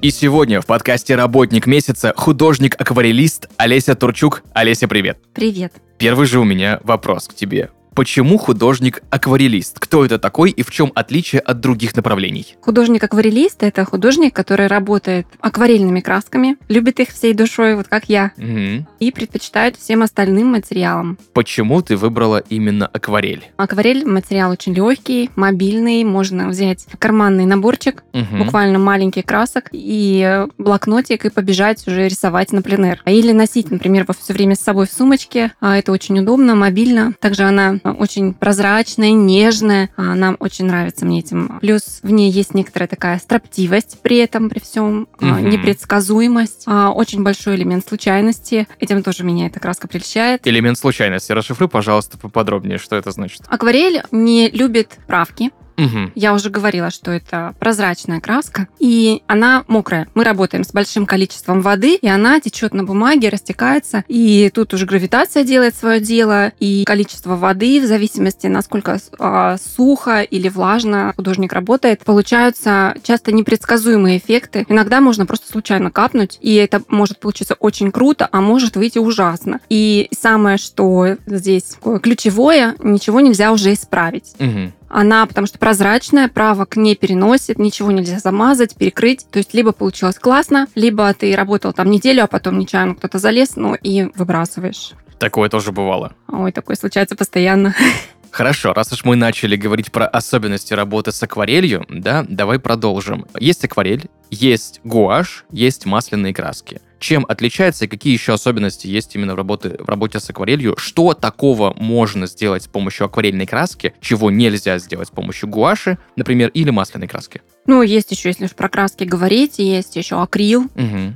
И сегодня в подкасте «Работник месяца» художник-акварелист Олеся Турчук. Олеся, привет! Привет. Первый же у меня вопрос к тебе. Почему художник-акварелист? Кто это такой и в чем отличие от других направлений? Художник-акварелист – это художник, который работает акварельными красками, любит их всей душой, вот как я, Мгм. и предпочитает всем остальным материалам. Почему ты выбрала именно акварель? Акварель – материал очень легкий, мобильный, можно взять карманный наборчик, Мгм. буквально маленький красок, и блокнотик, и побежать уже рисовать на пленэр. Или носить, например, его все время с собой в сумочке. А Это очень удобно, мобильно. Также она очень прозрачная, нежная. А, Нам очень нравится мне этим. Плюс в ней есть некоторая такая строптивость при этом, при всем, а, Мгм. непредсказуемость, а, очень большой элемент случайности. Этим тоже меня эта краска прельщает. Элемент случайности. Расшифруй, пожалуйста, поподробнее, что это значит. Акварель не любит правки. Мгм. Я уже говорила, что это прозрачная краска, и она мокрая. Мы работаем с большим количеством воды, и она течет на бумаге, растекается, и тут уже гравитация делает свое дело, и количество воды, в зависимости, насколько а, сухо или влажно художник работает, получаются часто непредсказуемые эффекты. Иногда можно просто случайно капнуть, и это может получиться очень круто, а может выйти ужасно. И самое, что здесь ключевое, ничего нельзя уже исправить. Мгм. Она, потому что прозрачная, правок не переносит, ничего нельзя замазать, перекрыть. То есть либо получилось классно, либо ты работал там неделю, а потом нечаянно кто-то залез, ну и выбрасываешь. Такое тоже бывало. Ой, такое случается постоянно. Хорошо, раз уж мы начали говорить про особенности работы с акварелью, да, давай продолжим. Есть акварель, есть гуашь, есть масляные краски. Чем отличается и какие еще особенности есть именно в, работе, в работе с акварелью? Что такого можно сделать с помощью акварельной краски, чего нельзя сделать с помощью гуаши, например, или масляной краски? Ну, есть еще, если уж про краски говорить, есть еще акрил,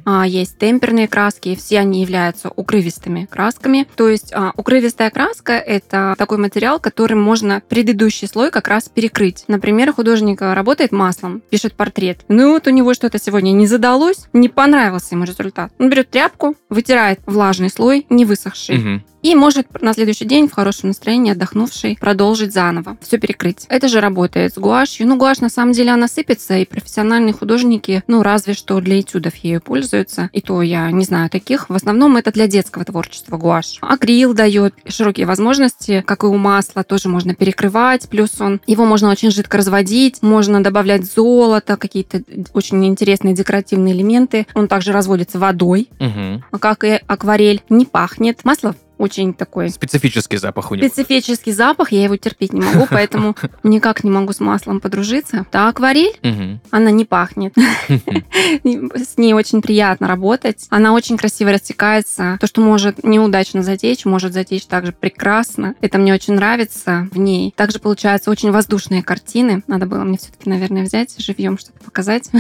а, есть темперные краски, все они являются укрывистыми красками. То есть а, укрывистая краска – это такой материал, которым можно предыдущий слой как раз перекрыть. Например, художник работает маслом, пишет портрет. Ну вот у него что-то сегодня не задалось, не понравился ему результат. Он берет тряпку, вытирает влажный слой, не высохший, Мгм. И может на следующий день в хорошем настроении, отдохнувший, продолжить заново. Все перекрыть. Это же работает с гуашью. Ну, гуашь на самом деле она сыпется, и профессиональные художники, ну, разве что для этюдов ею пользуются. И то я не знаю таких. В основном это для детского творчества гуашь. Акрил дает широкие возможности, как и у масла, тоже можно перекрывать. Плюс он, его можно очень жидко разводить, можно добавлять золото, какие-то очень интересные декоративные элементы. Он также разводится водой, Мгм. как и акварель. Не пахнет. Масло очень такой Специфический запах у него. специфический запах, я его терпеть не могу, поэтому никак не могу с маслом подружиться. Да, акварель, она не пахнет. С ней очень приятно работать. Она очень красиво растекается. То, что может неудачно затечь, может затечь также прекрасно. Это мне очень нравится в ней. Также получаются очень воздушные картины. Надо было мне все-таки, наверное, взять живьем что-то показать.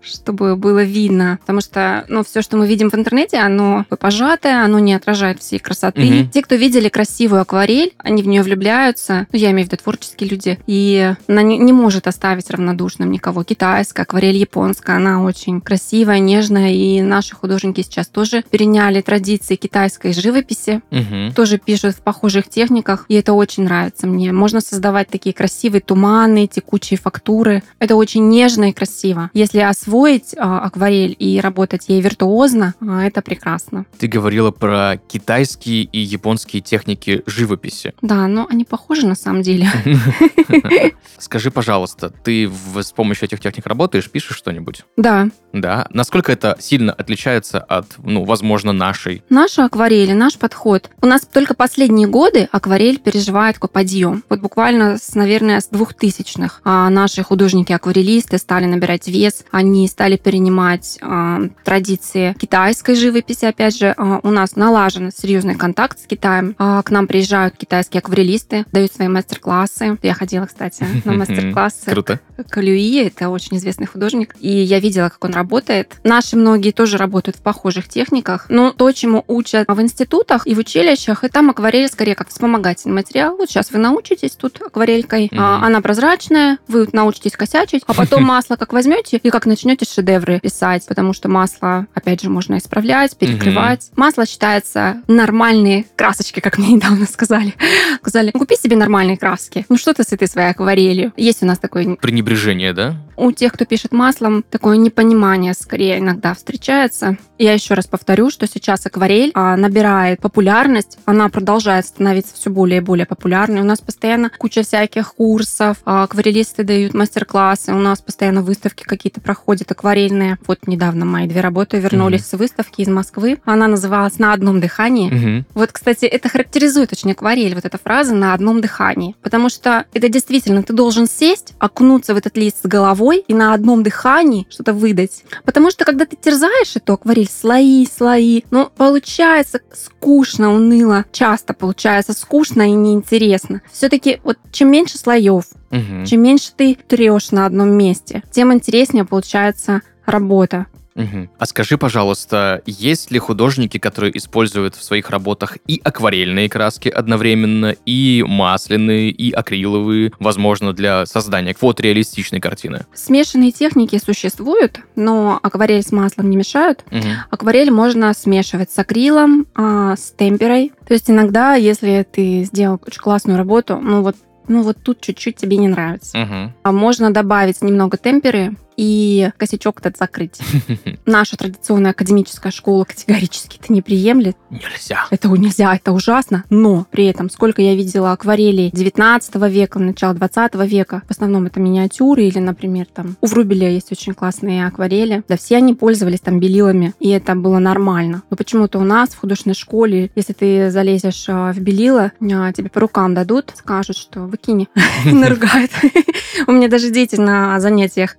Чтобы было видно. Потому что, ну, все, что мы видим в интернете, оно пожатое, оно не отражает всей красоты. Мгм. Те, кто видели красивую акварель, они в нее влюбляются. Ну, я имею в виду творческие люди. И она не, не может оставить равнодушным никого. Китайская, акварель японская, она очень красивая, нежная. И наши художники сейчас тоже переняли традиции китайской живописи Мгм. тоже пишут в похожих техниках, и это очень нравится мне. Можно создавать такие красивые туманы, текучие фактуры. Это очень нежно и красиво. Если освоить а, акварель и работать ей виртуозно, а, это прекрасно. Ты говорила про китайские и японские техники живописи. Да, но они похожи на самом деле. Скажи, пожалуйста, ты с помощью этих техник работаешь, пишешь что-нибудь? Да, Да. Насколько это сильно отличается от, ну, возможно, нашей? Наша акварель, наш подход. У нас только последние годы акварель переживает такой подъем. Вот буквально, с, наверное, с двухтысячных а, наши художники-акварелисты стали набирать вес, они стали перенимать а, традиции китайской живописи. Опять же, а, у нас налажен серьезный контакт с Китаем. А, к нам приезжают китайские акварелисты, дают свои мастер-классы. Я ходила, кстати, на мастер-классы Круто. Калюи, это очень известный художник, и я видела, как он работает. Работает. Наши многие тоже работают в похожих техниках. Но то, чему учат в институтах и в училищах, и там акварель скорее как вспомогательный материал. Вот сейчас вы научитесь тут акварелькой. Мгм. а, Она прозрачная, вы научитесь косячить, а потом масло как возьмете и как начнете шедевры писать, потому что масло, опять же, можно исправлять, перекрывать. Масло считается нормальные красочки, как мне недавно сказали. Сказали, купи себе нормальные краски. Ну что ты с этой своей акварелью? Есть у нас такой Пренебрежение, да? у тех, кто пишет маслом, такое непонимание скорее иногда встречается. Я еще раз повторю, что сейчас акварель а, набирает популярность, она продолжает становиться все более и более популярной. У нас постоянно куча всяких курсов, а, акварелисты дают мастер-классы, у нас постоянно выставки какие-то проходят акварельные. Вот недавно мои две работы вернулись с выставки из Москвы. Она называлась «На одном дыхании». Мгм. Вот, кстати, это характеризует очень акварель, вот эта фраза на одном дыхании. Потому что это действительно, ты должен сесть, окунуться в этот лист с головой и на одном дыхании что-то выдать. Потому что, когда ты терзаешь эту акварель, слои, слои, ну, получается скучно, уныло. Часто получается скучно и неинтересно. Все-таки вот чем меньше слоев, Мгм. чем меньше ты трешь на одном месте, тем интереснее получается работа. Мгм. А скажи, пожалуйста, есть ли художники, которые используют в своих работах и акварельные краски одновременно, и масляные, и акриловые, возможно, для создания фотореалистичной картины? Смешанные техники существуют, но акварель с маслом не мешают. Мгм. Акварель можно смешивать с акрилом, а, с темперой. То есть иногда, если ты сделал очень классную работу, ну вот, ну вот тут чуть-чуть тебе не нравится. Мгм. А Можно добавить немного темперы и косячок этот закрыть. Наша традиционная академическая школа категорически это не приемлет. Нельзя. Это нельзя, это ужасно. Но при этом, сколько я видела акварелей 19 века, начала 20 века, в основном это миниатюры или, например, там у Врубеля есть очень классные акварели. Да, все они пользовались там белилами, и это было нормально. Но почему-то у нас в художественной школе, если ты залезешь а, в белила, а, тебе по рукам дадут, скажут, что выкини, наругают. У меня даже дети на занятиях.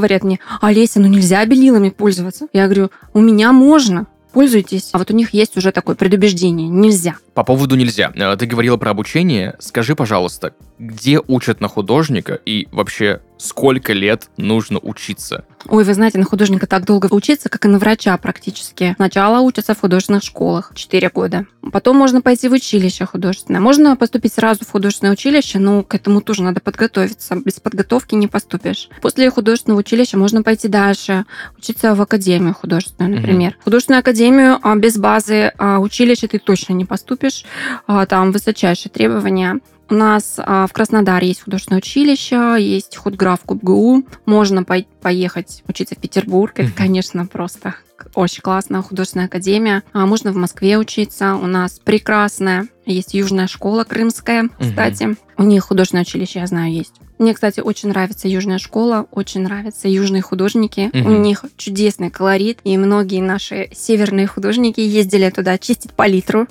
Говорят мне, Олеся, ну нельзя белилами пользоваться. Я говорю, у меня можно, пользуйтесь. А вот у них есть уже такое предубеждение, нельзя. По поводу нельзя. Э, Ты говорила про обучение. Скажи, пожалуйста, где учат на художника и вообще сколько лет нужно учиться? Ой, вы знаете, на художника так долго учиться, как и на врача практически. Сначала учатся в художественных школах 4 года. Потом можно пойти в училище художественное. Можно поступить сразу в художественное училище, но к этому тоже надо подготовиться. Без подготовки не поступишь. После художественного училища можно пойти дальше, учиться в академию художественную, например. В художественную академию а, без базы а, училища ты точно не поступишь. А, Там высочайшие требования. У нас а, в Краснодаре есть художественное училище, есть худграф КубГУ. Можно пой- поехать учиться в Петербург. Это, конечно, просто очень классно. Художественная академия. А можно в Москве учиться. У нас прекрасная. Есть южная школа крымская, кстати. У них художественное училище, я знаю, есть. Мне, кстати, очень нравится южная школа, очень нравятся южные художники. У них чудесный колорит, и многие наши северные художники ездили туда чистить палитру.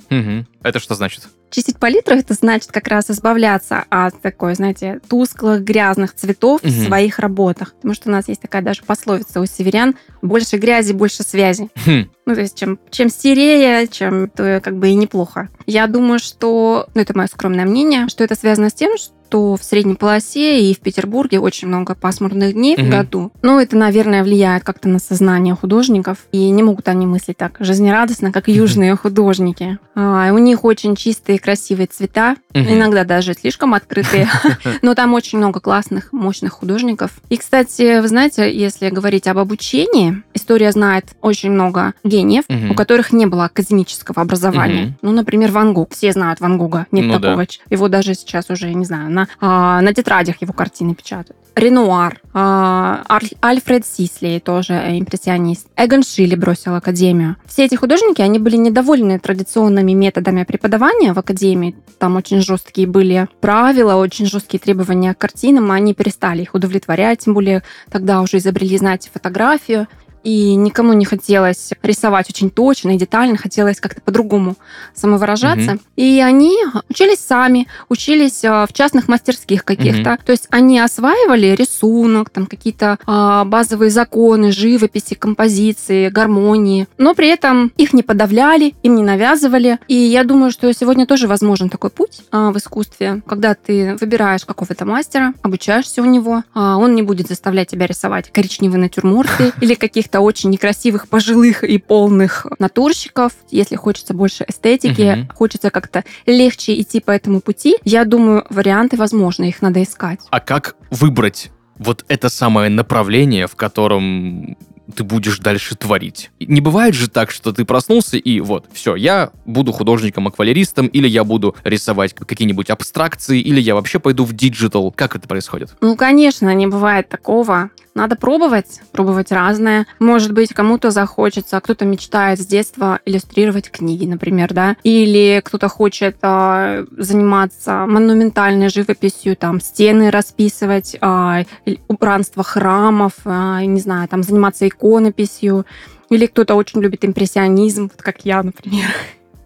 Это что значит? Чистить палитру это значит как раз избавляться от такой, знаете, тусклых, грязных цветов в Мгм. своих работах. Потому что у нас есть такая даже пословица у северян: больше грязи, больше связи. Хм. Ну, то есть, чем, чем серее, чем то как бы и неплохо. Я думаю, что, ну, это мое скромное мнение, что это связано с тем, что в средней полосе и в Петербурге очень много пасмурных дней Мгм. в году. Ну, это, наверное, влияет как-то на сознание художников. И не могут они мыслить так жизнерадостно, как южные художники. А, у них очень чистые, красивые цвета, Мгм. иногда даже слишком открытые. Но там очень много классных, мощных художников. И, кстати, вы знаете, если говорить об обучении, история знает очень много гениев, у которых не было академического образования. Ну, например, Ван Гог. Все знают Ван Гога. Нет Ну такого. ч- Его даже сейчас уже, не знаю, на, а, на тетрадях его картины печатают. Ренуар, а, Альфред Сисли, тоже импрессионист. Эгон Шилли бросил академию. Все эти художники, они были недовольны традиционными методами преподавания в академии. Там очень жесткие были правила, очень жесткие требования к картинам, они перестали их удовлетворять. Тем более тогда уже изобрели, знаете, фотографию. И никому не хотелось рисовать очень точно и детально, хотелось как-то по-другому самовыражаться. Мгм. И они учились сами, учились а, в частных мастерских каких-то. То есть они осваивали рисунок, там какие-то а, базовые законы живописи, композиции, гармонии, но при этом их не подавляли, им не навязывали. И я думаю, что сегодня тоже возможен такой путь а, в искусстве, когда ты выбираешь какого-то мастера, обучаешься у него, он не будет заставлять тебя рисовать коричневые натюрморты или каких-то каких-то очень некрасивых пожилых и полных натурщиков, если хочется больше эстетики, Мгм. хочется как-то легче идти по этому пути, я думаю, варианты возможны, их надо искать. А как выбрать вот это самое направление, в котором ты будешь дальше творить? Не бывает же так, что ты проснулся и вот, все, я буду художником-аквалеристом, или я буду рисовать какие-нибудь абстракции, или я вообще пойду в диджитал. Как это происходит? Ну, конечно, не бывает такого. Надо пробовать, пробовать разное. Может быть, кому-то захочется, кто-то мечтает с детства иллюстрировать книги, например, да, или кто-то хочет а, заниматься монументальной живописью, там, стены расписывать, или убранство храмов, а, не знаю, там, заниматься иконописью, или кто-то очень любит импрессионизм, вот как я, например.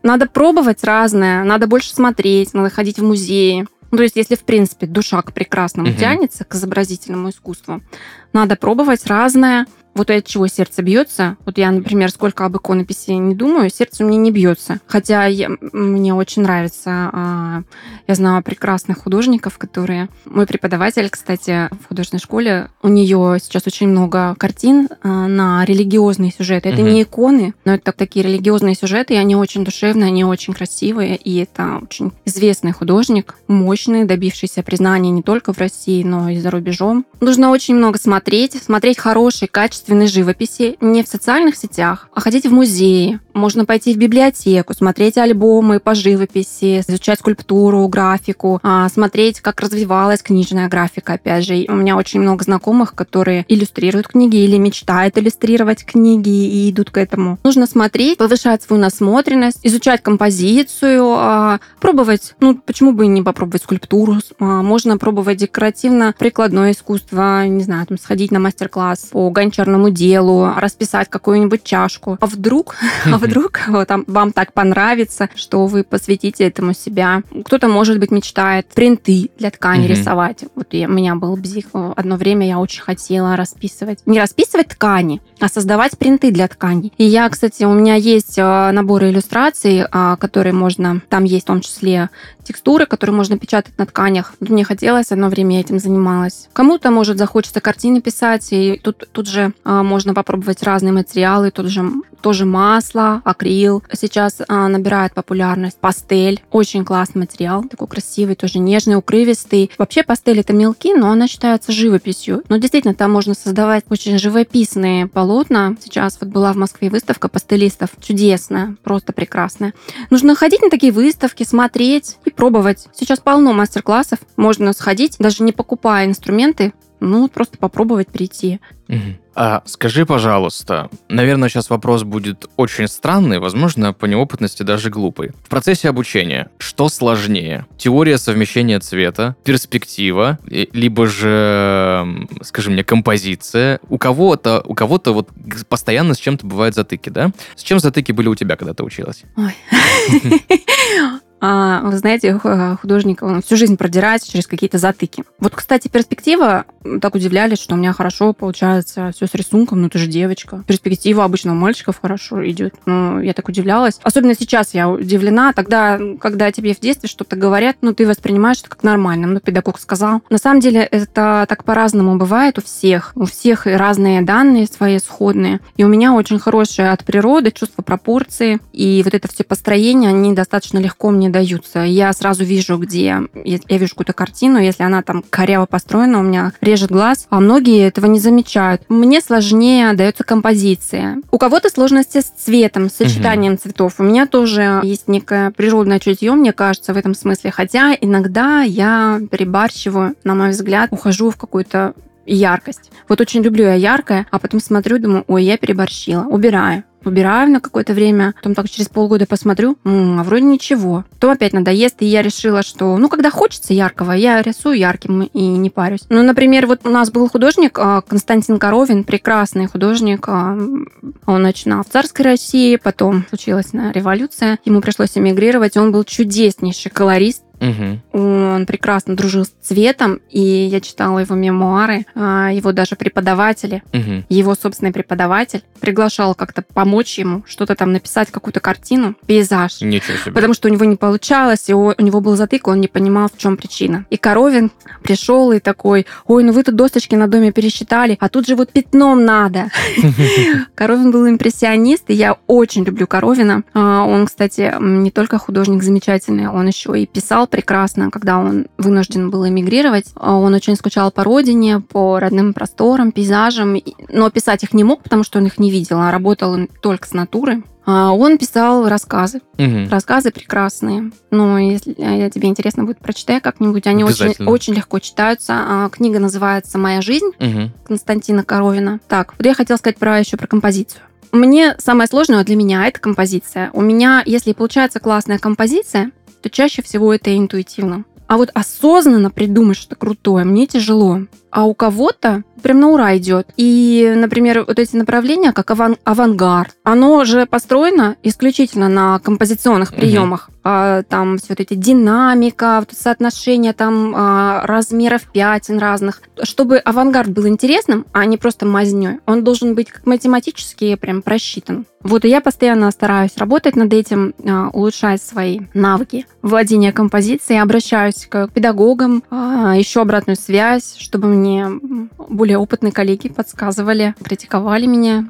Надо пробовать разное, надо больше смотреть, надо ходить в музеи. Ну, то есть, если, в принципе, душа к прекрасному Мгм. тянется, к изобразительному искусству, надо пробовать разное. Вот от чего сердце бьется. Вот я, например, сколько об иконописи не думаю, сердце у меня не бьется. Хотя я- мне очень нравится. а, Я знаю прекрасных художников, которые... Мой преподаватель, кстати, в художественной школе, у нее сейчас очень много картин а, на религиозные сюжеты. Это Мгм. не иконы, но это такие религиозные сюжеты, и они очень душевные, они очень красивые, и это очень известный художник, мощный, добившийся признания не только в России, но и за рубежом. Нужно очень много смотреть, смотреть хорошие, качественные живописи, не в социальных сетях, а ходить в музеи. Можно пойти в библиотеку, смотреть альбомы по живописи, изучать скульптуру, графику, а, смотреть, как развивалась книжная графика, опять же. У меня очень много знакомых, которые иллюстрируют книги или мечтают иллюстрировать книги и идут к этому. Нужно смотреть, повышать свою насмотренность, изучать композицию, а, пробовать, ну, почему бы и не попробовать скульптуру, А, можно пробовать декоративно-прикладное искусство, не знаю, там, сходить на мастер-класс по гончарному делу, расписать какую-нибудь чашку. А вдруг, а вдруг вот, там, вам так понравится, что вы посвятите этому себя. Кто-то, может быть, мечтает принты для ткани Мгм. рисовать. Вот я- у меня был бзик. Одно время я очень хотела расписывать. Не расписывать ткани, а создавать принты для тканей. И я, кстати, у меня есть э, наборы иллюстраций, а, которые можно... Там есть в том числе текстуры, которые можно печатать на тканях. Мне хотелось, одно время я этим занималась. Кому-то, может, захочется картины писать, и тут, тут же а, можно попробовать разные материалы, тут же тоже масло, акрил. Сейчас а, набирает популярность пастель. Очень классный материал, такой красивый, тоже нежный, укрывистый. Вообще пастель это мелки, но она считается живописью. Но действительно, там можно создавать очень живописные полотна. Сейчас вот была в Москве выставка пастелистов. Чудесная, просто прекрасная. Нужно ходить на такие выставки, смотреть и пробовать. Сейчас полно мастер-классов. Можно сходить, даже не покупая инструменты, ну, просто попробовать прийти. А скажи, пожалуйста, наверное, сейчас вопрос будет очень странный, возможно, по неопытности даже глупый. В процессе обучения что сложнее? Теория совмещения цвета, перспектива, либо же, скажи мне, композиция? У кого-то, у кого-то вот постоянно с чем-то бывают затыки, да? С чем затыки были у тебя, когда ты училась? Ой. А, Вы знаете, х- художник всю жизнь продирается через какие-то затыки. Вот, кстати, перспектива, так удивлялись, что у меня хорошо получается все с рисунком, ну ты же девочка. Перспектива обычно у мальчиков хорошо идет. Ну, я так удивлялась. Особенно сейчас я удивлена. Тогда, когда тебе в детстве что-то говорят, ну ты воспринимаешь это как нормально. Ну, педагог сказал. На самом деле это так по-разному бывает у всех. У всех разные данные свои сходные. И у меня очень хорошее от природы чувство пропорции. И вот это все построение, они достаточно легко мне даются. Я сразу вижу, где... Я вижу какую-то картину, если она там коряво построена, у меня режет глаз, а многие этого не замечают. Мне сложнее дается композиция. У кого-то сложности с цветом, с сочетанием цветов. У меня тоже есть некое природное чутье, мне кажется, в этом смысле. Хотя иногда я перебарщиваю, на мой взгляд, ухожу в какую-то яркость. Вот очень люблю я яркое, а потом смотрю, думаю, ой, я переборщила, убираю. Убираю на какое-то время, потом так через полгода посмотрю, «М, а вроде ничего. Потом опять надоест, и я решила, что, ну, когда хочется яркого, я рисую ярким и не парюсь. Ну, например, вот у нас был художник а, Константин Коровин, прекрасный художник. а, Он начинал в царской России, потом случилась революция, ему пришлось эмигрировать, он был чудеснейший колорист, Мгм. Он прекрасно дружил с цветом, и я читала его мемуары, а, его даже преподаватели, Мгм. его собственный преподаватель приглашал как-то помочь ему что-то там написать, какую-то картину, пейзаж. Ничего себе. Потому что у него не получалось, и у него был затык, он не понимал, в чем причина. И Коровин пришел и такой, ой, ну вы тут досточки на доме пересчитали, а тут же вот пятном надо. Коровин был импрессионист, и я очень люблю Коровина. А, Он, кстати, не только художник замечательный, он еще и писал прекрасно, когда он вынужден был эмигрировать. А, Он очень скучал по родине, по родным просторам, пейзажам, но писать их не мог, потому что он их не видел, а работал он только с натуры. А, Он писал рассказы, Мгм. рассказы прекрасные. Ну, если э, тебе интересно будет, прочитай как-нибудь. Они очень, очень легко читаются. А, Книга называется «Моя жизнь». Мгм. Константина Коровина. Так, вот я хотела сказать про еще про композицию. Мне самое сложное для меня это композиция. У меня, если получается классная композиция, то чаще всего это интуитивно. А вот осознанно придумать что-то крутое мне тяжело. А у кого-то прям на ура идет. И, например, вот эти направления, как аван- авангард, оно же построено исключительно на композиционных приемах. А, там все вот эти динамика, вот соотношение там а, размеров пятен разных. Чтобы авангард был интересным, а не просто мазнёй, он должен быть как математически прям просчитан. Вот и я постоянно стараюсь работать над этим, а, улучшать свои навыки владения композицией, обращаюсь к педагогам, ищу обратную связь, чтобы мне более опытные коллеги подсказывали, критиковали меня,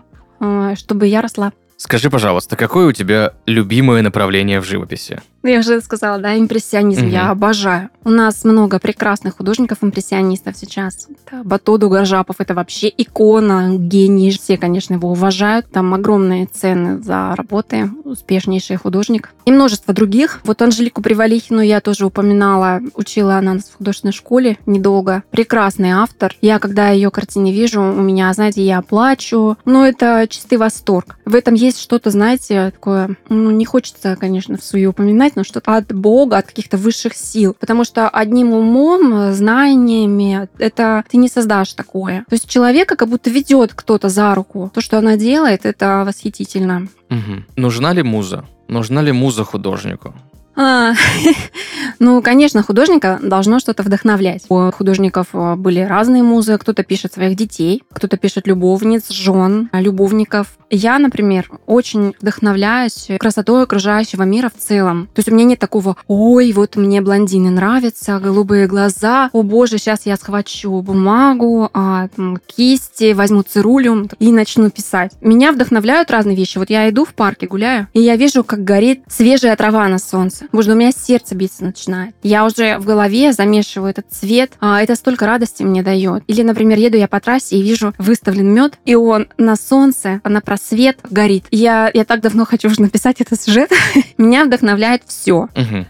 чтобы я росла. Скажи, пожалуйста, какое у тебя любимое направление в живописи? Ну, Я уже сказала, да, импрессионизм Мгм. я обожаю. У нас много прекрасных художников-импрессионистов сейчас. Это Батоду это вообще икона, гений. Все, конечно, его уважают. Там огромные цены за работы, успешнейший художник. И множество других. Вот Анжелику Привалихину я тоже упоминала. Учила она нас в художественной школе недолго. Прекрасный автор. Я, когда ее картины вижу, у меня, знаете, я плачу. Но это чистый восторг. В этом есть что-то, знаете, такое, ну, не хочется, конечно, в свою упоминать, но что-то от Бога, от каких-то высших сил. Потому что одним умом, знаниями, это ты не создашь такое. То есть человека как будто ведет кто-то за руку. То, что она делает, это восхитительно. Мгм. Нужна ли муза? Нужна ли муза художнику? А, Ну, конечно, художника должно что-то вдохновлять. У художников э, были разные музы. Кто-то пишет своих детей, кто-то пишет любовниц, жен, любовников. Я, например, очень вдохновляюсь красотой окружающего мира в целом. То есть у меня нет такого, ой, вот мне блондины нравятся, голубые глаза, о боже, сейчас я схвачу бумагу, а, там, кисти, возьму цирулю и начну писать. Меня вдохновляют разные вещи. Вот я иду в парке, гуляю, и я вижу, как горит свежая трава на солнце. Боже, у меня сердце биться начинает. Я уже в голове замешиваю этот цвет, а это столько радости мне дает. Или, например, еду я по трассе и вижу выставлен мед, и он на солнце, на просвет горит. Я, я так давно хочу уже написать этот сюжет. Меня вдохновляет все.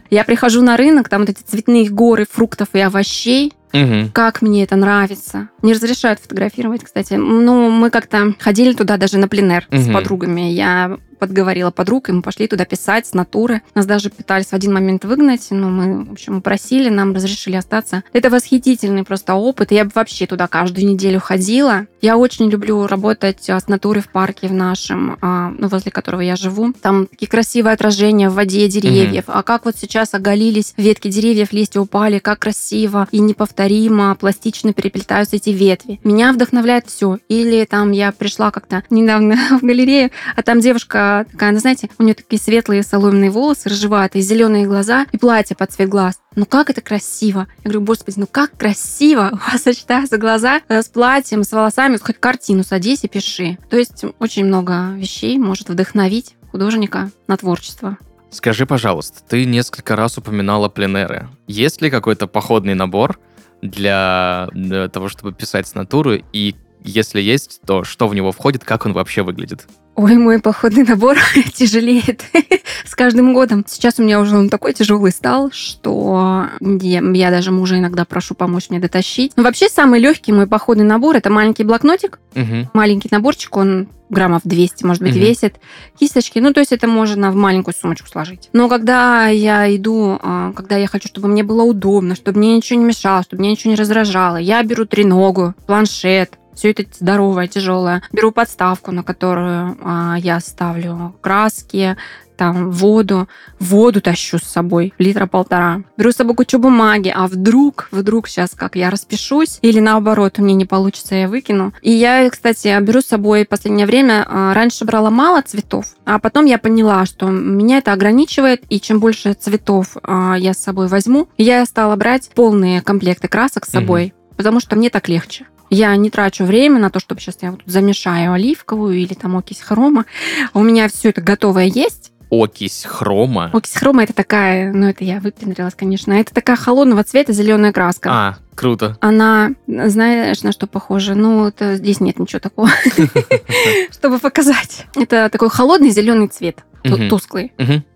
Я прихожу на рынок, там вот эти цветные горы фруктов и овощей, Мгм. как мне это нравится. Не разрешают фотографировать, кстати. Ну, мы как-то ходили туда даже на пленер с Мгм. подругами. Я подговорила подруг, и мы пошли туда писать с натуры. Нас даже пытались в один момент выгнать, но мы, в общем, просили, нам разрешили остаться. Это восхитительный просто опыт. Я бы вообще туда каждую неделю ходила. Я очень люблю работать а, с натурой в парке в нашем, а, ну, возле которого я живу. Там такие красивые отражения в воде деревьев. А как вот сейчас оголились ветки деревьев, листья упали, как красиво и неповторимо, пластично переплетаются эти ветви. Меня вдохновляет все. Или там я пришла как-то недавно в галерею, а там девушка такая, ну, знаете, у нее такие светлые соломенные волосы, рыжеватые, зеленые глаза и платье под цвет глаз. Ну как это красиво. Я говорю, господи, ну как красиво у вас сочетаются глаза э, с платьем, с волосами. Хоть картину садись и пиши. То есть очень много вещей может вдохновить художника на творчество. Скажи, пожалуйста, ты несколько раз упоминала пленеры. Есть ли какой-то походный набор для, для того, чтобы писать с натуры? И если есть, то что в него входит, как он вообще выглядит? Ой, мой походный набор тяжелеет с каждым годом. Сейчас у меня уже он такой тяжелый стал, что я, даже мужа иногда прошу помочь мне дотащить. Но вообще самый легкий мой походный набор это маленький блокнотик, Мгм. маленький наборчик, он граммов 200, может быть, Мгм. весит. Кисточки, ну, то есть это можно в маленькую сумочку сложить. Но когда я иду, а, когда я хочу, чтобы мне было удобно, чтобы мне ничего не мешало, чтобы мне ничего не раздражало, я беру треногу, планшет, все это здоровое, тяжелое. Беру подставку, на которую а, я ставлю краски, там воду. Воду тащу с собой, литра полтора. Беру с собой кучу бумаги, а вдруг, вдруг сейчас как я распишусь, или наоборот, у меня не получится, я выкину. И я, кстати, беру с собой в последнее время, а, раньше брала мало цветов, а потом я поняла, что меня это ограничивает, и чем больше цветов а, я с собой возьму, я стала брать полные комплекты красок с собой, потому что мне так легче. Я не трачу время на то, чтобы сейчас я вот замешаю оливковую или там окись хрома. У меня все это готовое есть. Окись хрома. Окись хрома это такая, ну это я выпендрилась, конечно. Это такая холодного цвета зеленая краска. А, круто. Она, знаешь, на что похожа? Ну, это, здесь нет ничего такого, чтобы показать. Это такой холодный зеленый цвет, тусклый.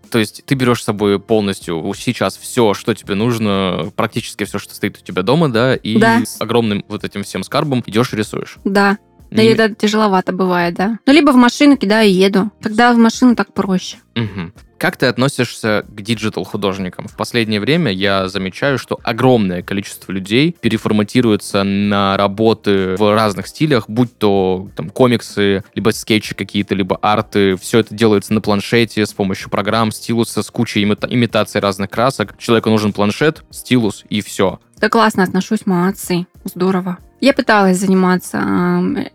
То есть ты берешь с собой полностью сейчас все, что тебе нужно, практически все, что стоит у тебя дома, да, и Да. с огромным вот этим всем скарбом идешь и рисуешь. Да, да, и это тяжеловато бывает, да. Ну, либо в машину кидаю и еду. Когда в машину так проще. Мгм. Как ты относишься к диджитал-художникам? В последнее время я замечаю, что огромное количество людей переформатируется на работы в разных стилях, будь то там, комиксы, либо скетчи какие-то, либо арты. Все это делается на планшете с помощью программ, стилуса, с кучей имита- имитаций разных красок. Человеку нужен планшет, стилус и все. Да классно отношусь, молодцы. Здорово. Я пыталась заниматься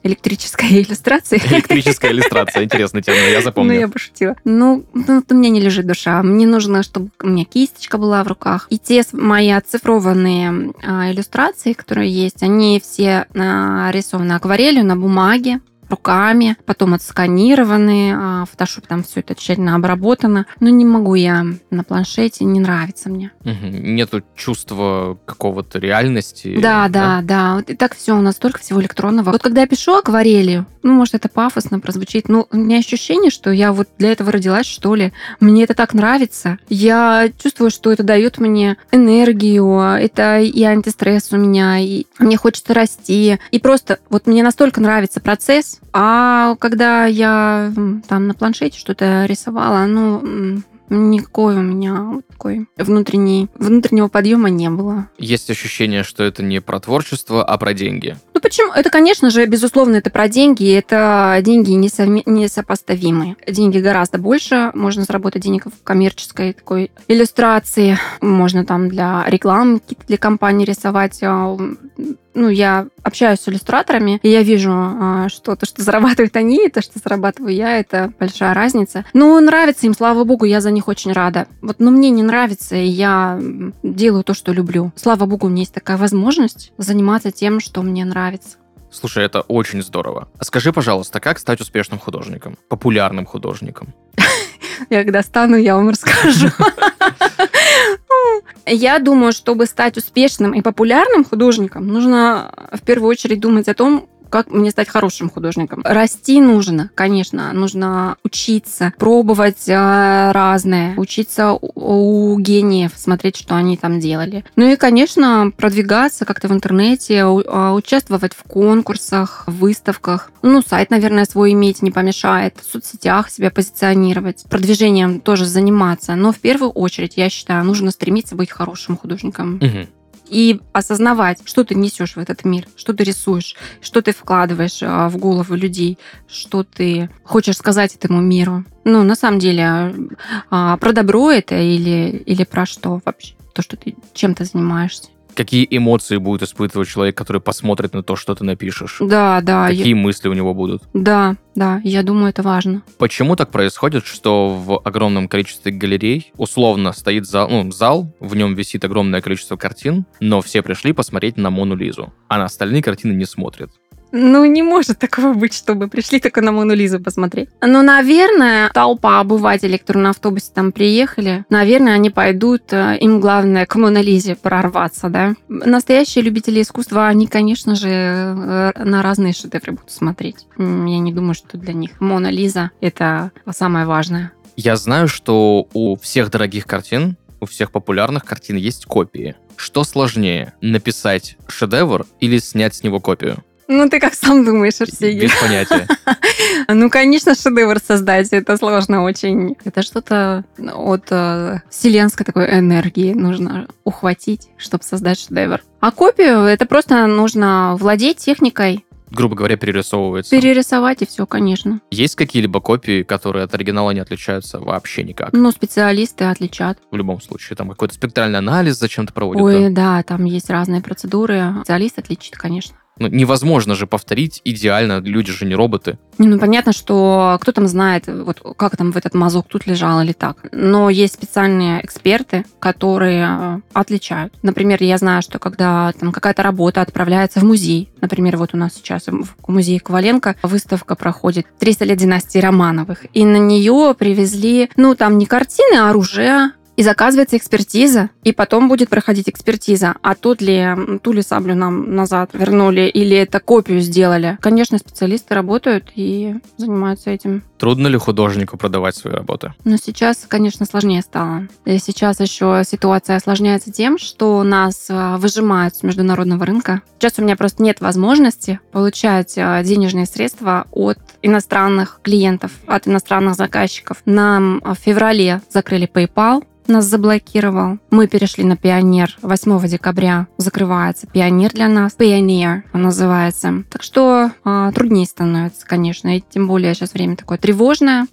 электрической иллюстрацией. Электрическая иллюстрация, интересный термин, я Ну, запомню. я пошутила. Ну, ну, меня не лежит душа. Мне нужно, чтобы у меня кисточка была в руках. И те мои оцифрованные а, иллюстрации, которые есть, они все нарисованы акварелью на бумаге руками, потом отсканированы, а, Photoshop там все это тщательно обработано. Но не могу я на планшете, не нравится мне. Мгм. Нету чувства какого-то реальности. Да, да, да. Вот и так все, у нас столько всего электронного. Вот когда я пишу акварелью, ну, может, это пафосно прозвучит, но у меня ощущение, что я вот для этого родилась, что ли. Мне это так нравится. Я чувствую, что это дает мне энергию, это и антистресс у меня, и мне хочется расти. И просто вот мне настолько нравится процесс, а когда я там на планшете что-то рисовала, ну, никакой у меня такой внутренний, внутреннего подъема не было. Есть ощущение, что это не про творчество, а про деньги. Ну почему? Это, конечно же, безусловно, это про деньги. Это деньги несовме- несопоставимые. Деньги гораздо больше. Можно заработать денег в коммерческой такой иллюстрации. Можно там для рекламы для компаний рисовать. А, Ну, я общаюсь с иллюстраторами, и я вижу, а, что то, что зарабатывают они, и то, что зарабатываю я, это большая разница. Ну, нравится им, слава богу, я за них очень рада. Вот, но мне не нравится, и я делаю то, что люблю. Слава богу, у меня есть такая возможность заниматься тем, что мне нравится. Слушай, это очень здорово. А скажи, пожалуйста, как стать успешным художником? Популярным художником? Я когда стану, я вам расскажу. Я думаю, чтобы стать успешным и популярным художником, нужно в первую очередь думать о том, как мне стать хорошим художником. Расти нужно, конечно, нужно учиться, пробовать э, разное, учиться у, гениев, смотреть, что они там делали. Ну и, конечно, продвигаться как-то в интернете, а, участвовать в конкурсах, выставках. Ну, сайт, наверное, свой иметь не помешает, в соцсетях себя позиционировать, продвижением тоже заниматься. Но в первую очередь, я считаю, нужно стремиться быть хорошим художником Мгм. И осознавать, что ты несешь в этот мир, что ты рисуешь, что ты вкладываешь а, в голову людей, что ты хочешь сказать этому миру. Ну, на самом деле, а, про добро это или, или про что вообще? То, что ты чем-то занимаешься. Какие эмоции будет испытывать человек, который посмотрит на то, что ты напишешь? Да, да, я- Какие мысли у него будут? да, да, я думаю, это важно. Почему так происходит, что в огромном количестве галерей условно стоит зал, ну, зал, в нем висит огромное количество картин, но все пришли посмотреть на Мону Лизу, а на остальные картины не смотрят? Ну, не может такого быть, чтобы пришли только на Мону Лизу посмотреть. Ну, наверное, толпа обывателей, которые на автобусе там приехали, наверное, они пойдут, э, им главное к Моно Лизе прорваться, да. Настоящие любители искусства, они, конечно же, э, на разные шедевры будут смотреть. Я не думаю, что для них Мона Лиза — это самое важное. Я знаю, что у всех дорогих картин, у всех популярных картин есть копии. Что сложнее, написать шедевр или снять с него копию? Ну, ты как сам думаешь, Арсений? Без понятия. Ну, конечно, шедевр создать, это сложно очень. Это что-то от э, вселенской такой энергии нужно ухватить, чтобы создать шедевр. А копию, это просто нужно владеть техникой, грубо говоря, перерисовывается. Перерисовать и все, конечно. Есть какие-либо копии, которые от оригинала не отличаются вообще никак? Ну, специалисты отличат. В любом случае, там какой-то спектральный анализ зачем-то проводят. Ой, да? да, там есть разные процедуры. Специалист отличит, конечно. Ну, невозможно же повторить идеально, люди же не роботы. Не, Ну, понятно, что кто там знает, вот как там в этот мазок тут лежал или так. Но есть специальные эксперты, которые э, отличают. Например, я знаю, что когда там какая-то работа отправляется в музей, например, вот у нас сейчас в музее Коваленко выставка проходит 300 лет династии Романовых, и на нее привезли, ну, там не картины, а оружие, и заказывается экспертиза, и потом будет проходить экспертиза. А тот ли, ту ли саблю нам назад вернули, или это копию сделали. Конечно, специалисты работают и занимаются этим. Трудно ли художнику продавать свои работы? Но сейчас, конечно, сложнее стало. И сейчас еще ситуация осложняется тем, что нас а, выжимают с международного рынка. Сейчас у меня просто нет возможности получать а, денежные средства от иностранных клиентов, от иностранных заказчиков. Нам а, в феврале закрыли PayPal, нас заблокировал. Мы перешли на Пионер. 8 декабря закрывается Пионер для нас. Он называется. Так что а, труднее становится, конечно. И тем более сейчас время такое тревожное.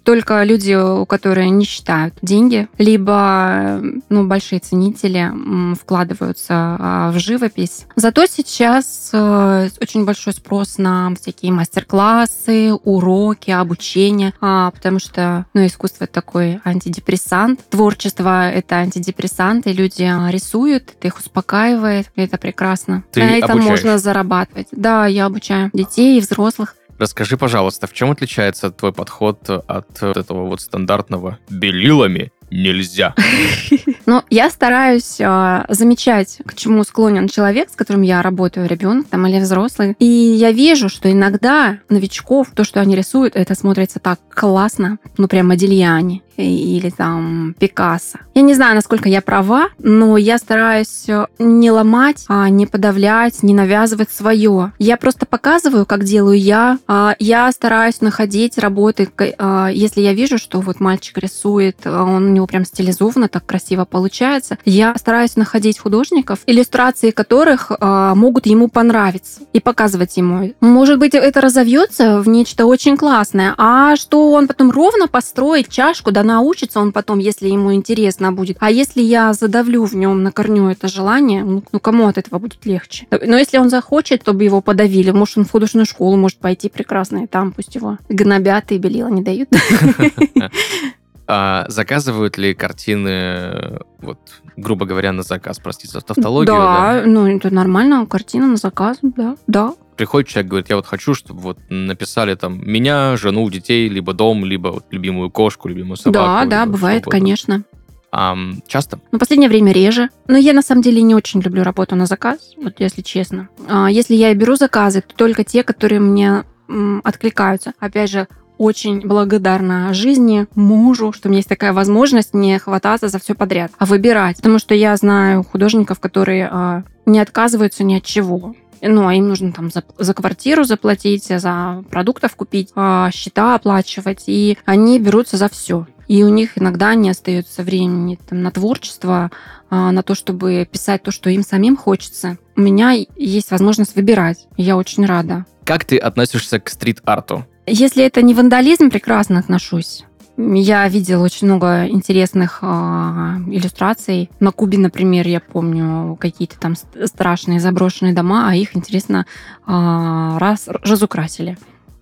Только люди, у которые не считают деньги, либо ну, большие ценители вкладываются а, в живопись. Зато сейчас э, очень большой спрос на всякие мастер-классы, уроки, обучение, а, потому что ну, искусство это такой антидепрессант, творчество это антидепрессант, и люди а, рисуют, это их успокаивает, и это прекрасно. Ты На этом можно зарабатывать. Да, я обучаю детей и взрослых. Расскажи, пожалуйста, в чем отличается твой подход от вот этого вот стандартного «белилами нельзя»? Но я стараюсь а, замечать, к чему склонен человек, с которым я работаю, ребенок там или взрослый. И я вижу, что иногда новичков, то, что они рисуют, это смотрится так классно, ну прям Модильяне или там Пикассо. Я не знаю, насколько я права, но я стараюсь э, не ломать, а не подавлять, не навязывать свое. Я просто показываю, как делаю я. А, Я стараюсь находить работы, а, если я вижу, что вот мальчик рисует, а он у него прям стилизованно, так красиво получается. Я стараюсь находить художников, иллюстрации которых а, могут ему понравиться и показывать ему. Может быть, это разовьется в нечто очень классное, а что он потом ровно построит чашку, да научится он потом, если ему интересно будет. А если я задавлю в нем на корню это желание, ну, ну, кому от этого будет легче? Но если он захочет, чтобы его подавили, может, он в художественную школу может пойти прекрасно, и там пусть его гнобят и белила не дают. А заказывают ли картины, вот, грубо говоря, на заказ, простите за тавтологию? Да, ну это нормально, картина на заказ, да, да. Приходит человек, говорит, я вот хочу, чтобы вот написали там меня, жену, детей, либо дом, либо вот любимую кошку, любимую собаку. Да, да, бывает, угодно. конечно. А, часто? В последнее время реже. Но я на самом деле не очень люблю работу на заказ, вот если честно. А, Если я и беру заказы, то только те, которые мне м, откликаются. Опять же, очень благодарна жизни, мужу, что у меня есть такая возможность не хвататься за все подряд, а выбирать. Потому что я знаю художников, которые а, не отказываются ни от чего. Ну, а им нужно там за, за квартиру заплатить, за продуктов купить, а, счета оплачивать. И они берутся за все. И у них иногда не остается времени там, на творчество, а, на то, чтобы писать то, что им самим хочется. У меня есть возможность выбирать. Я очень рада. Как ты относишься к стрит-арту? Если это не вандализм, прекрасно отношусь. Я видела очень много интересных а, иллюстраций. На Кубе, например, я помню какие-то там ст- страшные заброшенные дома, а их, интересно, а, раз разукрасили.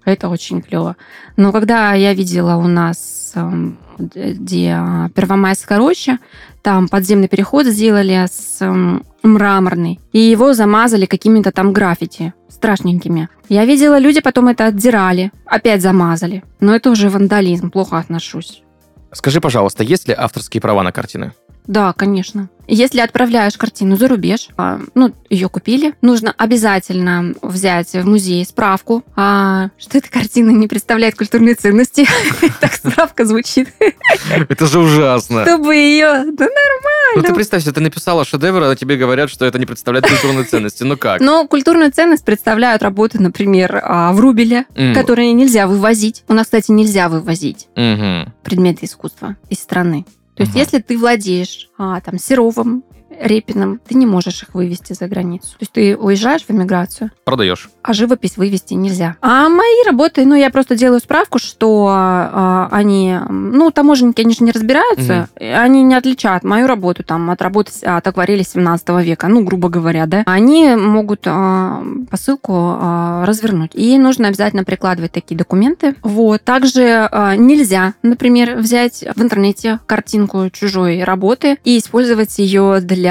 Это очень клево. Но когда я видела у нас, эм, где а, Первомайская роща, там подземный переход сделали с эм, мраморный, и его замазали какими-то там граффити страшненькими. Я видела, люди потом это отдирали, опять замазали. Но это уже вандализм, плохо отношусь. Скажи, пожалуйста, есть ли авторские права на картины? Да, конечно. Если отправляешь картину за рубеж, а, ну, ее купили, нужно обязательно взять в музей справку, а, что эта картина не представляет культурной ценности. Так справка звучит. Это же ужасно. Чтобы ее... Да Ну ты представь, себе, ты написала шедевр, а тебе говорят, что это не представляет культурной ценности. Ну как? Но культурную ценность представляют работы, например, а, в Рубеле, которые нельзя вывозить. У нас, кстати, нельзя вывозить предметы искусства из страны. То есть, если ты владеешь а, там Серовым Репиным, ты не можешь их вывести за границу. То есть ты уезжаешь в эмиграцию, Продаешь. а живопись вывести нельзя. А мои работы, ну, я просто делаю справку, что а, они, ну, таможенники, они же не разбираются, они не отличают мою работу там от работы от акварели 17 века, ну, грубо говоря, да. Они могут а, посылку а, развернуть. И нужно обязательно прикладывать такие документы. Вот. Также а, нельзя, например, взять в интернете картинку чужой работы и использовать ее для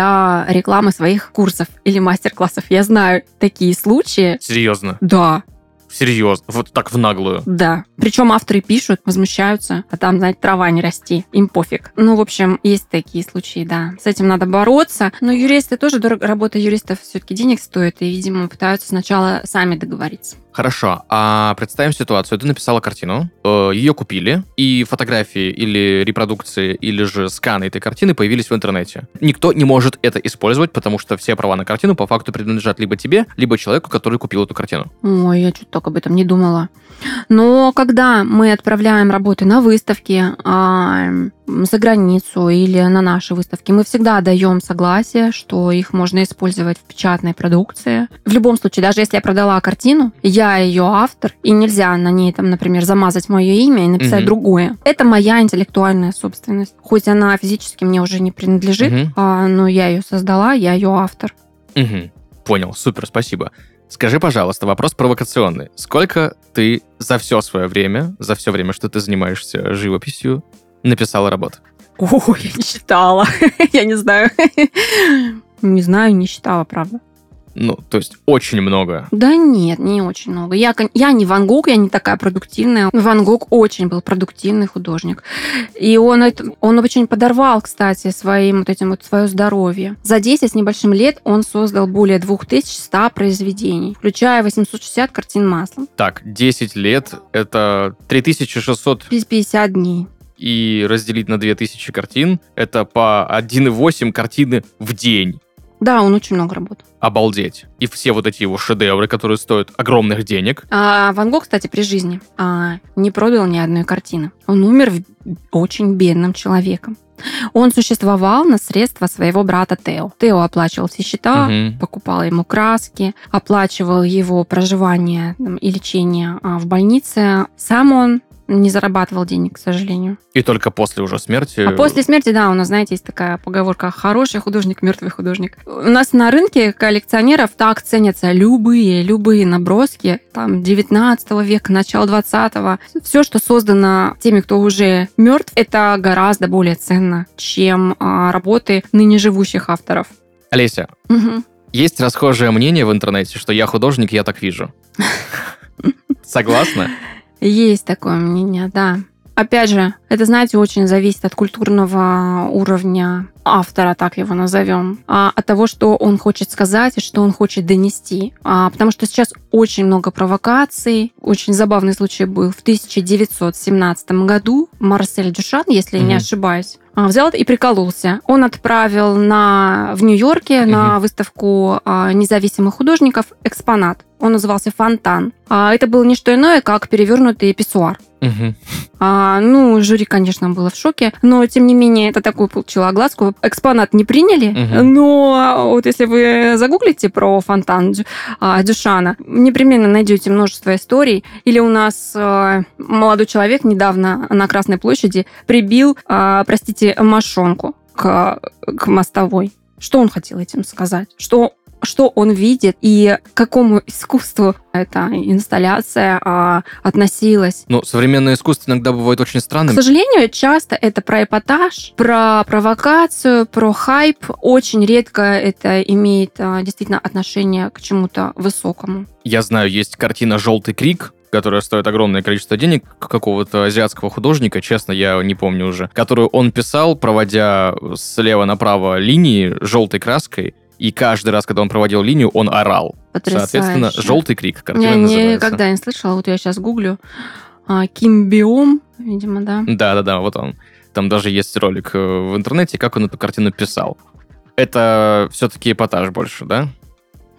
рекламы своих курсов или мастер-классов. Я знаю такие случаи, Серьезно. да, Серьезно. Вот так в наглую. да. Причем авторы пишут, возмущаются, а там, знаете, трава не расти, им пофиг. Ну, в общем, есть такие случаи, да. С этим надо бороться. Но юристы тоже дорого, работа юристов все-таки денег стоит, и, видимо, пытаются сначала сами договориться. Хорошо, а представим ситуацию. Ты написала картину, ее купили, и фотографии или репродукции, или же сканы этой картины появились в интернете. Никто не может это использовать, потому что все права на картину по факту принадлежат либо тебе, либо человеку, который купил эту картину. Ой, я что-то так об этом не думала. Но когда мы отправляем работы на выставки а, за границу или на наши выставки, мы всегда даем согласие, что их можно использовать в печатной продукции. В любом случае, даже если я продала картину, я ее автор, и нельзя на ней, там, например, замазать мое имя и написать Мгм. другое. Это моя интеллектуальная собственность. Хоть она физически мне уже не принадлежит, а, но я ее создала, я ее автор. Мгм. Понял, супер, спасибо. Скажи, пожалуйста, вопрос провокационный. Сколько ты за все свое время, за все время, что ты занимаешься живописью, написала работ? Ой, я не считала. Я не знаю. Не знаю, не считала, правда. Ну, то есть очень много. Да нет, не очень много. Я, я не Ван Гог, я не такая продуктивная. Ван Гог очень был продуктивный художник. И он, это, он очень подорвал, кстати, своим вот этим вот свое здоровье. За 10 с небольшим лет он создал более 2100 произведений, включая 860 картин маслом. Так, 10 лет — это 3600 Через 50 дней. и разделить на 2000 картин — это по 1,8 картины в день. Да, он очень много работал. Обалдеть. И все вот эти его шедевры, которые стоят огромных денег. А Ван Гог, кстати, при жизни а, не продал ни одной картины. Он умер в- очень бедным человеком. Он существовал на средства своего брата Тео. Тео оплачивал все счета, Мгм. покупал ему краски, оплачивал его проживание там, и лечение а, в больнице. Сам он не зарабатывал денег, к сожалению. И только после уже смерти... А после смерти, да, у нас, знаете, есть такая поговорка «хороший художник, мертвый художник». У нас на рынке коллекционеров так ценятся любые, любые наброски, там, 19 века, начало 20 Все, что создано теми, кто уже мертв, это гораздо более ценно, чем а, работы ныне живущих авторов. Олеся, Мгм. есть расхожее мнение в интернете, что я художник, я так вижу. Согласна? Есть такое мнение, да. Опять же, это, знаете, очень зависит от культурного уровня автора, так его назовем, а, от того, что он хочет сказать и что он хочет донести. А, потому что сейчас очень много провокаций. Очень забавный случай был в 1917 году. Марсель Дюшан, если я не ошибаюсь, а, взял и прикололся. Он отправил на, в Нью-Йорке на Мгм. выставку независимых художников экспонат. Он назывался «Фонтан». А, это было не что иное, как перевернутый писсуар. Мгм. А, ну, жюри, конечно, было в шоке, но, тем не менее, это такую получило огласку. Экспонат не приняли, Мгм. но вот если вы загуглите про фонтан Дю- а, Дюшана, непременно найдете множество историй. Или у нас а, молодой человек недавно на Красной площади прибил, а, простите, мошонку к, к мостовой. Что он хотел этим сказать? Что что он видит и к какому искусству эта инсталляция а, относилась. Ну, современное искусство иногда бывает очень К странным. сожалению, часто это про эпатаж, про провокацию, про хайп. Очень редко это имеет а, действительно отношение к чему-то высокому. Я знаю, есть картина «Желтый крик», которая стоит огромное количество денег какого-то азиатского художника, честно, я не помню уже, которую он писал, проводя слева направо линии желтой краской, и каждый раз, когда он проводил линию, он орал. Потрясающе. Соответственно, «Желтый крик» картина Я называется. никогда не слышала, вот я сейчас гуглю. А, Ким Биом, видимо, да. Да-да-да, вот он. Там даже есть ролик э, в интернете, как он эту картину писал. Это все-таки эпатаж больше, да?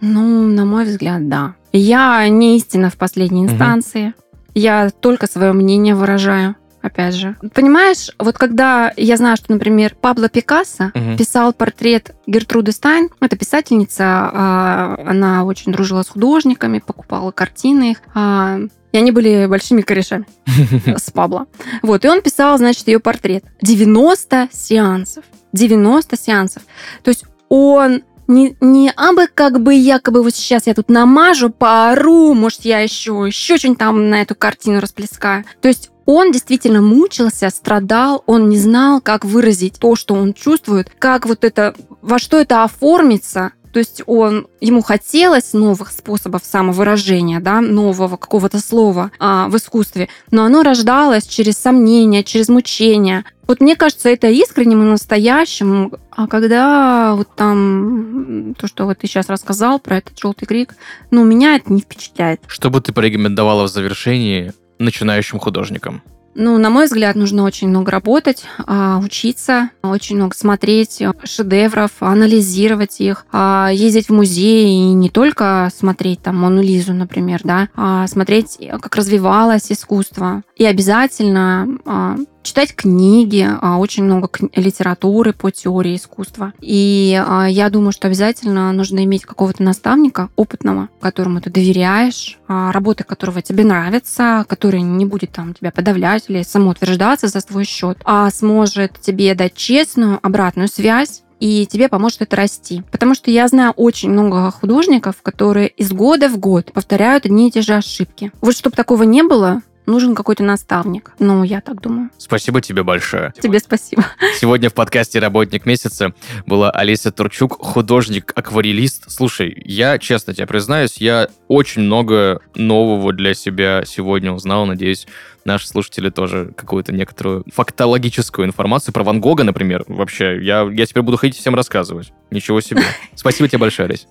Ну, на мой взгляд, да. Я не истина в последней инстанции. Я только свое мнение выражаю. Опять же. Понимаешь, вот когда я знаю, что, например, Пабло Пикассо Мгм. писал портрет Гертруды Стайн, это писательница, а, она очень дружила с художниками, покупала картины их, а, и они были большими корешами с Пабло. Вот, и он писал, значит, ее портрет. 90 сеансов. 90 сеансов. То есть он не, не абы как бы якобы вот сейчас я тут намажу, поору, может, я еще, еще что-нибудь там на эту картину расплескаю. То есть он действительно мучился, страдал, он не знал, как выразить то, что он чувствует, как вот это, во что это оформится. То есть он, ему хотелось новых способов самовыражения, да, нового какого-то слова а, в искусстве, но оно рождалось через сомнения, через мучения. Вот мне кажется, это искренним и настоящим. А когда вот там то, что вот ты сейчас рассказал про этот желтый крик, ну, меня это не впечатляет. Что бы ты порекомендовала в завершении начинающим художникам? Ну, на мой взгляд, нужно очень много работать, а, учиться, очень много смотреть э, шедевров, анализировать их, а, ездить в музеи и не только смотреть там Мону Лизу, например, да, а смотреть, э, как развивалось искусство. И обязательно а, читать книги, а, очень много литературы по теории искусства. И а, я думаю, что обязательно нужно иметь какого-то наставника опытного, которому ты доверяешь, а, работа которого тебе нравится, который не будет там тебя подавлять или самоутверждаться за свой счет, а сможет тебе дать честную обратную связь и тебе поможет это расти. Потому что я знаю очень много художников, которые из года в год повторяют одни и те же ошибки. Вот чтобы такого не было, нужен какой-то наставник. Ну, я так думаю. Спасибо тебе большое. Тебе спасибо. Сегодня в подкасте «Работник месяца» была Алиса Турчук, художник-акварелист. Слушай, я, честно тебе признаюсь, я очень много нового для себя сегодня узнал. Надеюсь, наши слушатели тоже какую-то некоторую фактологическую информацию про Ван Гога, например. Вообще, я, я теперь буду ходить всем рассказывать. Ничего себе. Спасибо тебе большое, Алис.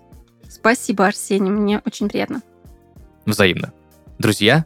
Спасибо, Арсений, мне очень приятно. Взаимно. Друзья,